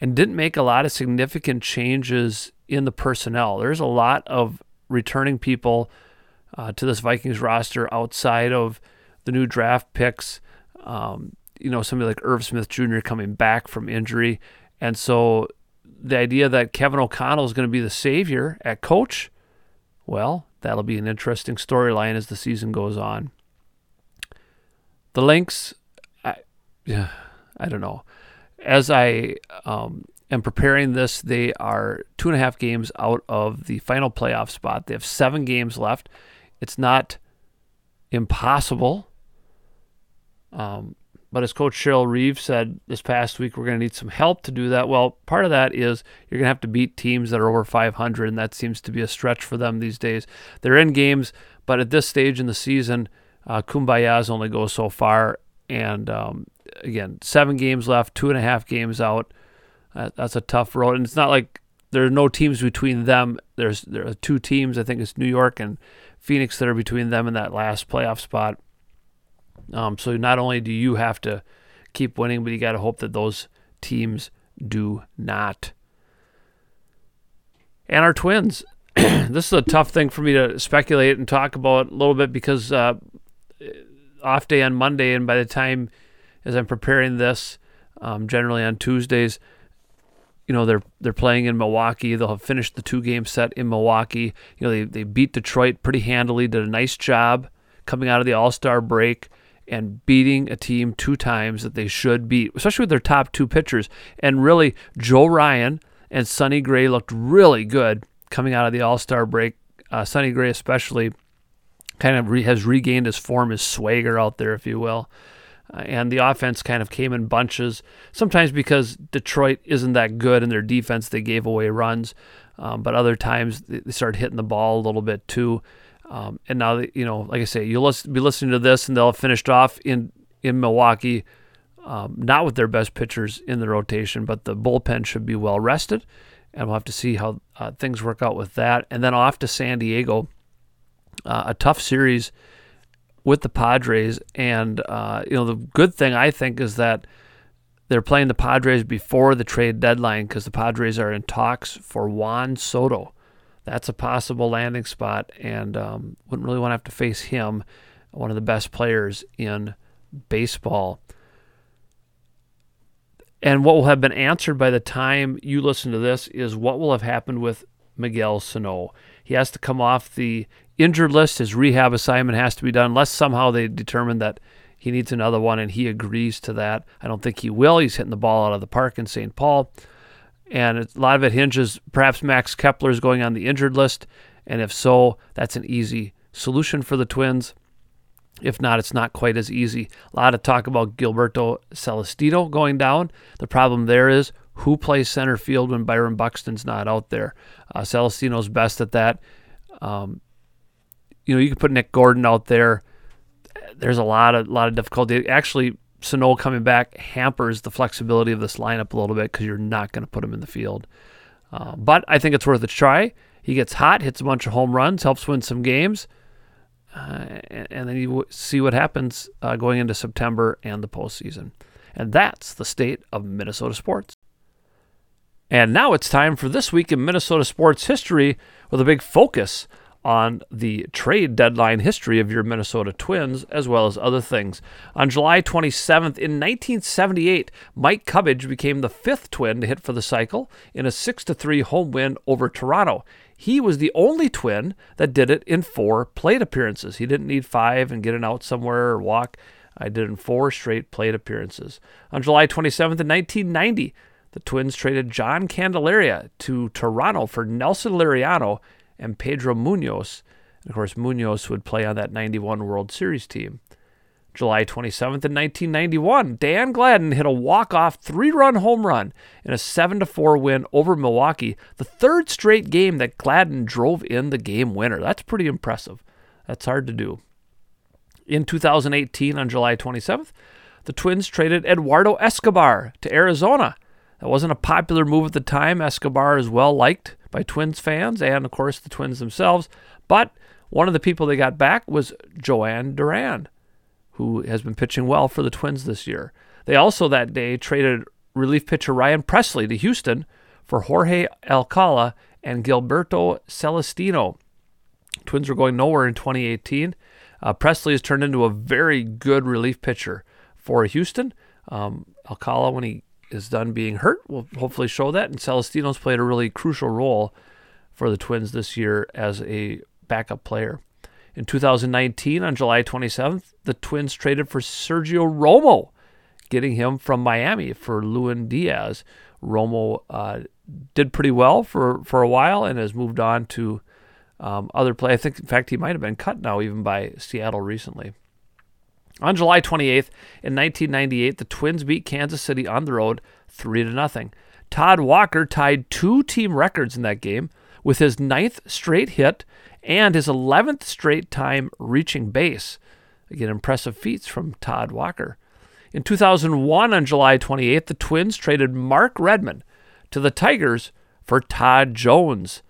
and didn't make a lot of significant changes in the personnel. There's a lot of returning people uh, to this Vikings roster outside of the new draft picks. Um, you know, somebody like Irv Smith Jr. coming back from injury. And so the idea that Kevin O'Connell is going to be the savior at coach, well, that'll be an interesting storyline as the season goes on. The Lynx, I, yeah, I don't know. As I um, am preparing this, they are two and a half games out of the final playoff spot. They have seven games left. It's not impossible. Um, but as Coach Cheryl Reeve said this past week, we're going to need some help to do that. Well, part of that is you're going to have to beat teams that are over 500, and that seems to be a stretch for them these days. They're in games, but at this stage in the season, uh, Kumbayas only goes so far. And um, again, seven games left, two and a half games out. Uh, that's a tough road, and it's not like there are no teams between them. There's there are two teams. I think it's New York and Phoenix that are between them and that last playoff spot. Um, so not only do you have to keep winning, but you got to hope that those teams do not. And our twins. this is a tough thing for me to speculate and talk about a little bit because uh, off day on Monday, and by the time as I'm preparing this, um, generally on Tuesdays, you know they're they're playing in Milwaukee. They'll have finished the two game set in Milwaukee. You know they they beat Detroit pretty handily. Did a nice job coming out of the All Star break and beating a team two times that they should beat, especially with their top two pitchers. And really, Joe Ryan and Sonny Gray looked really good coming out of the All Star break. Uh, Sonny Gray, especially, kind of re- has regained his form, his swagger out there, if you will. Uh, and the offense kind of came in bunches, sometimes because Detroit isn't that good in their defense, they gave away runs. Um, but other times they started hitting the ball a little bit too. Um, and now, you know, like I say, you'll listen, be listening to this, and they'll have finished off in in Milwaukee, um, not with their best pitchers in the rotation, but the bullpen should be well rested, and we'll have to see how uh, things work out with that. And then off to San Diego, uh, a tough series with the Padres, and uh, you know the good thing I think is that they're playing the Padres before the trade deadline because the Padres are in talks for Juan Soto that's a possible landing spot, and um, wouldn't really want to have to face him, one of the best players in baseball. And what will have been answered by the time you listen to this is what will have happened with Miguel Sano. He has to come off the injured list. His rehab assignment has to be done, unless somehow they determine that he needs another one, and he agrees to that. I don't think he will. He's hitting the ball out of the park in St. Paul and a lot of it hinges perhaps Max Kepler is going on the injured list, and if so, that's an easy solution for the Twins. If not, it's not quite as easy. A lot of talk about Gilberto Celestino going down. The problem there is who plays center field when Byron Buxton's not out there. Uh, Celestino's best at that. Um, you know, you could put Nick Gordon out there. There's a lot of lot of difficulty. Actually, Sano coming back hampers the flexibility of this lineup a little bit because you're not going to put him in the field. Uh, but I think it's worth a try. He gets hot, hits a bunch of home runs, helps win some games, uh, and, and, then you w- see what happens uh, going into September and the postseason. And that's the state of Minnesota sports. And now it's time for This Week in Minnesota Sports History with a big focus on the trade deadline history of your Minnesota Twins, as well as other things. On July 27th, in 1978, Mike Cubbage became the fifth Twin to hit for the cycle in a 6 3 home win over Toronto. he was the only twin that did it in four plate appearances. He didn't need five and get an out somewhere or walk. I did in four straight plate appearances. On July 27th, in 1990, the Twins traded John Candelaria to Toronto for Nelson Liriano and Pedro Munoz. And of course, Munoz would play on that 91 World Series team. July 27th in 1991, Dan Gladden hit a walk-off three-run home run in a 7-4 win over Milwaukee, the third straight game that Gladden drove in the game winner. That's pretty impressive. That's hard to do. In 2018 on July 27th, the Twins traded Eduardo Escobar to Arizona. That wasn't a popular move at the time. Escobar is well liked by Twins fans and, of course, the Twins themselves. But one of the people they got back was Jhoan Duran who has been pitching well for the Twins this year. They also that day traded relief pitcher Ryan Pressly to Houston for Jorge Alcala and Gilberto Celestino. Twins were going nowhere in 2018. Uh, Pressly has turned into a very good relief pitcher for Houston. Um, Alcala, when he is done being hurt, will hopefully show that. And Celestino's played a really crucial role for the Twins this year as a backup player. In 2019, on July 27th, the Twins traded for Sergio Romo, getting him from Miami for Lewin Diaz. Romo uh, did pretty well for, for a while and has moved on to um, other play. I think, in fact, he might have been cut now even by Seattle recently. On July 28th, in 1998, the Twins beat Kansas City on the road 3 to nothing. Todd Walker tied two team records in that game with his ninth straight hit and his 11th straight time reaching base. Again, impressive feats from Todd Walker. In 2001, on July 28th, the Twins traded Mark Redman to the Tigers for Todd Jones.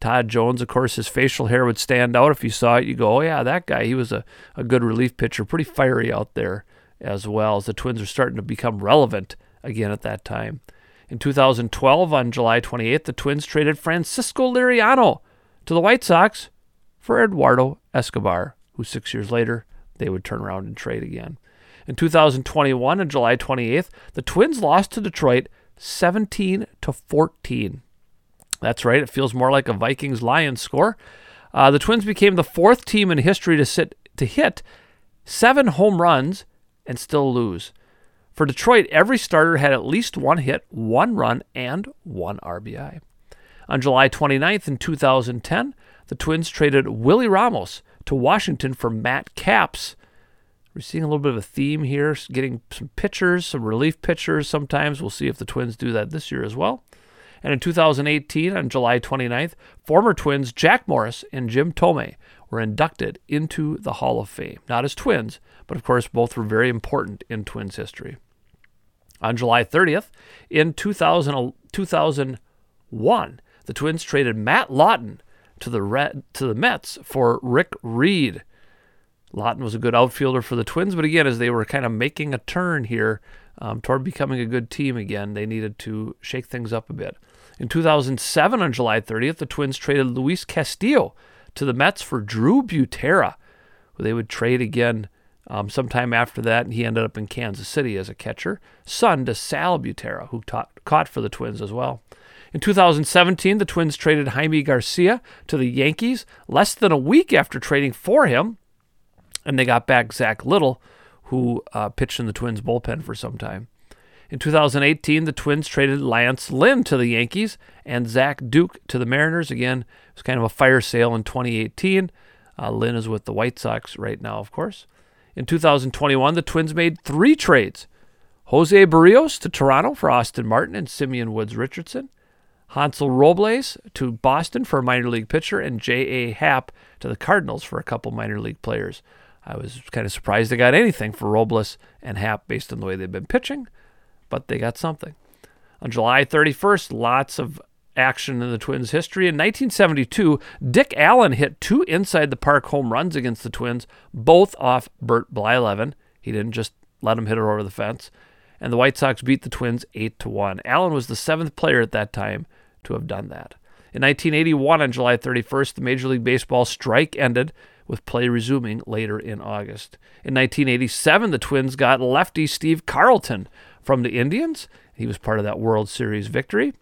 Todd Jones, of course, his facial hair would stand out. If you saw it, you go, oh, yeah, that guy, he was a, a good relief pitcher, pretty fiery out there as well, as the Twins are starting to become relevant again at that time. In 2012, on July 28th, the Twins traded Francisco Liriano to the White Sox for Eduardo Escobar, who six years later they would turn around and trade again. In 2021, on July 28th, the Twins lost to Detroit 17 to 14. That's right, it feels more like a Vikings Lions score. Uh, the Twins became the fourth team in history to sit to hit seven home runs and still lose. For Detroit, every starter had at least one hit, one run, and one RBI. On July 29th in 2010, the Twins traded Willie Ramos to Washington for Matt Capps. We're seeing a little bit of a theme here, getting some pitchers, some relief pitchers sometimes. We'll see if the Twins do that this year as well. And in 2018, on July 29th, former Twins Jack Morris and Jim Thome were inducted into the Hall of Fame. Not as twins, but of course, both were very important in Twins history. On July 30th, in 2000, 2001, the Twins traded Matt Lawton to the Red, to the Mets for Rick Reed. Lawton was a good outfielder for the Twins, but again, as they were kind of making a turn here um, toward becoming a good team again, they needed to shake things up a bit. In 2007, on July 30th, the Twins traded Luis Castillo to the Mets for Drew Butera, who they would trade again um, sometime after that, and he ended up in Kansas City as a catcher, son to Sal Butera, who taught, caught for the Twins as well. In 2017, the Twins traded Jaime Garcia to the Yankees less than a week after trading for him, and they got back Zack Littell, who uh, pitched in the Twins bullpen for some time. In 2018, the Twins traded Lance Lynn to the Yankees and Zach Duke to the Mariners. Again, it was kind of a fire sale in 2018. Uh, Lynn is with the White Sox right now, of course. In 2021, the Twins made three trades Jose Berrios to Toronto for Austin Martin and Simeon Woods Richardson, Hansel Robles to Boston for a minor league pitcher, and J.A. Happ to the Cardinals for a couple minor league players. I was kind of surprised they got anything for Robles and Happ based on the way they've been pitching, but they got something. On July 31st, lots of action in the Twins' history. In 1972, Dick Allen hit two inside the park home runs against the Twins, both off Bert Blyleven. He didn't just let him hit it over the fence. And the White Sox beat the Twins 8 to 1. Allen was the seventh player at that time to have done that. In 1981, on July 31st, the Major League Baseball strike ended, with play resuming later in August. In 1987, the Twins got lefty Steve Carlton from the Indians. He was part of that World Series victory.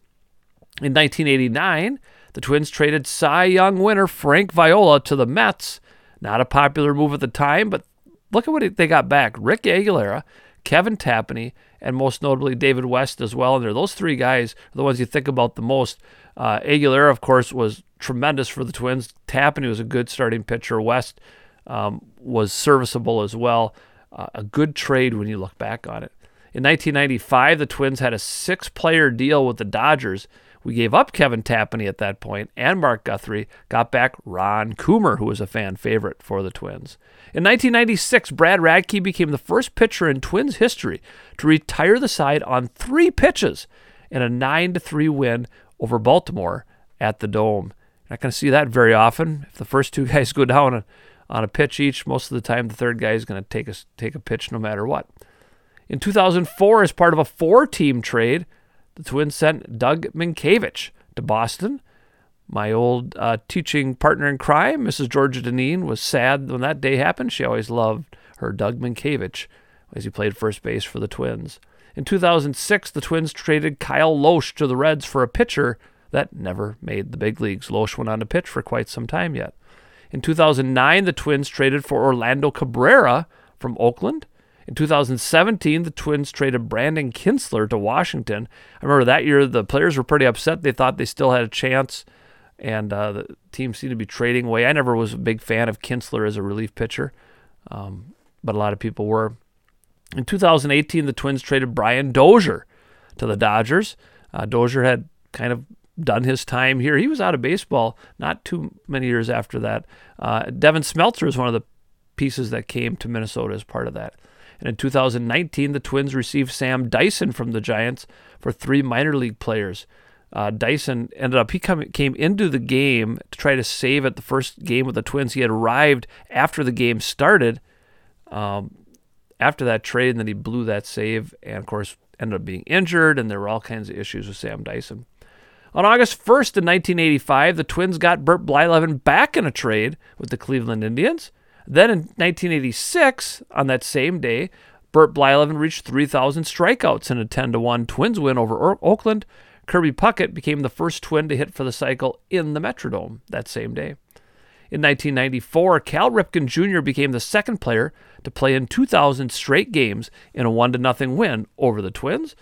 In 1989, the Twins traded Cy Young winner Frank Viola to the Mets. Not a popular move at the time, but look at what they got back Rick Aguilera, Kevin Tapani, and most notably David West as well. And they're those three guys are the ones you think about the most. Uh, Aguilera, of course, was tremendous for the Twins. Tapani was a good starting pitcher. West um, was serviceable as well. Uh, a good trade when you look back on it. In 1995, the Twins had a six player deal with the Dodgers. We gave up Kevin Tapani at that point and Mark Guthrie, got back Ron Coomer, who was a fan favorite for the Twins. In 1996, Brad Radke became the first pitcher in Twins history to retire the side on three pitches in a 9 3 win over Baltimore at the Dome. Not going to see that very often. If the first two guys go down on a pitch each, most of the time the third guy is going to take a, take a pitch no matter what. In 2004, as part of a four team trade, the Twins sent Doug Mientkiewicz to Boston. My old uh, teaching partner in crime, Mrs. Georgia Deneen, was sad when that day happened. She always loved her Doug Mientkiewicz as he played first base for the Twins. In 2006, the Twins traded Kyle Lohse to the Reds for a pitcher that never made the big leagues. Lohse went on to pitch for quite some time yet. In 2009, the Twins traded for Orlando Cabrera from Oakland. In 2017, the Twins traded Brandon Kintzler to Washington. I remember that year the players were pretty upset. They thought they still had a chance, and uh, the team seemed to be trading away. I never was a big fan of Kintzler as a relief pitcher, um, but a lot of people were. In 2018, the Twins traded Brian Dozier to the Dodgers. Uh, Dozier had kind of done his time here. He was out of baseball not too many years after that. Uh, Devin Smeltzer is one of the pieces that came to Minnesota as part of that. And in 2019, the Twins received Sam Dyson from the Giants for three minor league players. Uh, Dyson ended up he come, came into the game to try to save at the first game with the Twins. He had arrived after the game started, um, after that trade, and then he blew that save, and of course ended up being injured, and there were all kinds of issues with Sam Dyson. On August 1st in 1985, the Twins got Bert Blyleven back in a trade with the Cleveland Indians. Then in 1986, on that same day, Bert Blyleven reached 3,000 strikeouts in a 10 1 Twins win over Oakland. Kirby Puckett became the first Twin to hit for the cycle in the Metrodome that same day. In 1994, Cal Ripken Jr. became the second player to play in 2,000 straight games in a 1 0 win over the Twins.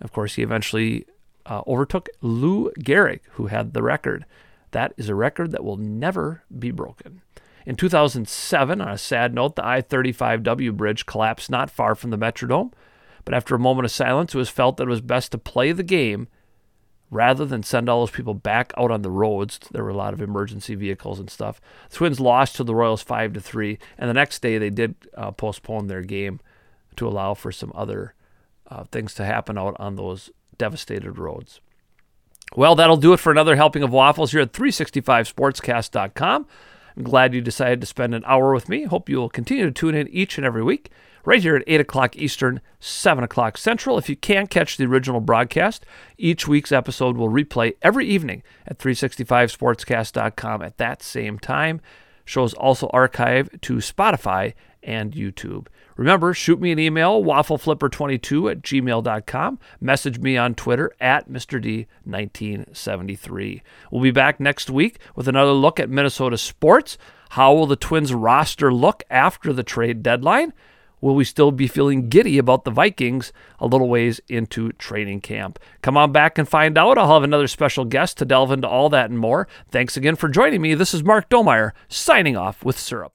Of course, he eventually uh, overtook Lou Gehrig, who had the record. That is a record that will never be broken. In 2007, on a sad note, the I 35W bridge collapsed not far from the Metrodome. But after a moment of silence, it was felt that it was best to play the game rather than send all those people back out on the roads. There were a lot of emergency vehicles and stuff. The Twins lost to the Royals 5 to 3, and the next day they did uh, postpone their game to allow for some other uh, things to happen out on those devastated roads. Well, that'll do it for another helping of waffles here at 365sportscast.com. I'm glad you decided to spend an hour with me. Hope you will continue to tune in each and every week, right here at 8 o'clock Eastern, 7 o'clock Central. If you can't catch the original broadcast, each week's episode will replay every evening at 365sportscast.com at that same time. Shows also archive to Spotify and YouTube. Remember, shoot me an email, waffleflipper22 at gmail.com. Message me on Twitter at Mr. D1973. We'll be back next week with another look at Minnesota sports. How will the Twins roster look after the trade deadline? Will we still be feeling giddy about the Vikings a little ways into training camp? Come on back and find out. I'll have another special guest to delve into all that and more. Thanks again for joining me. This is Mark Domeyer signing off with Syrup.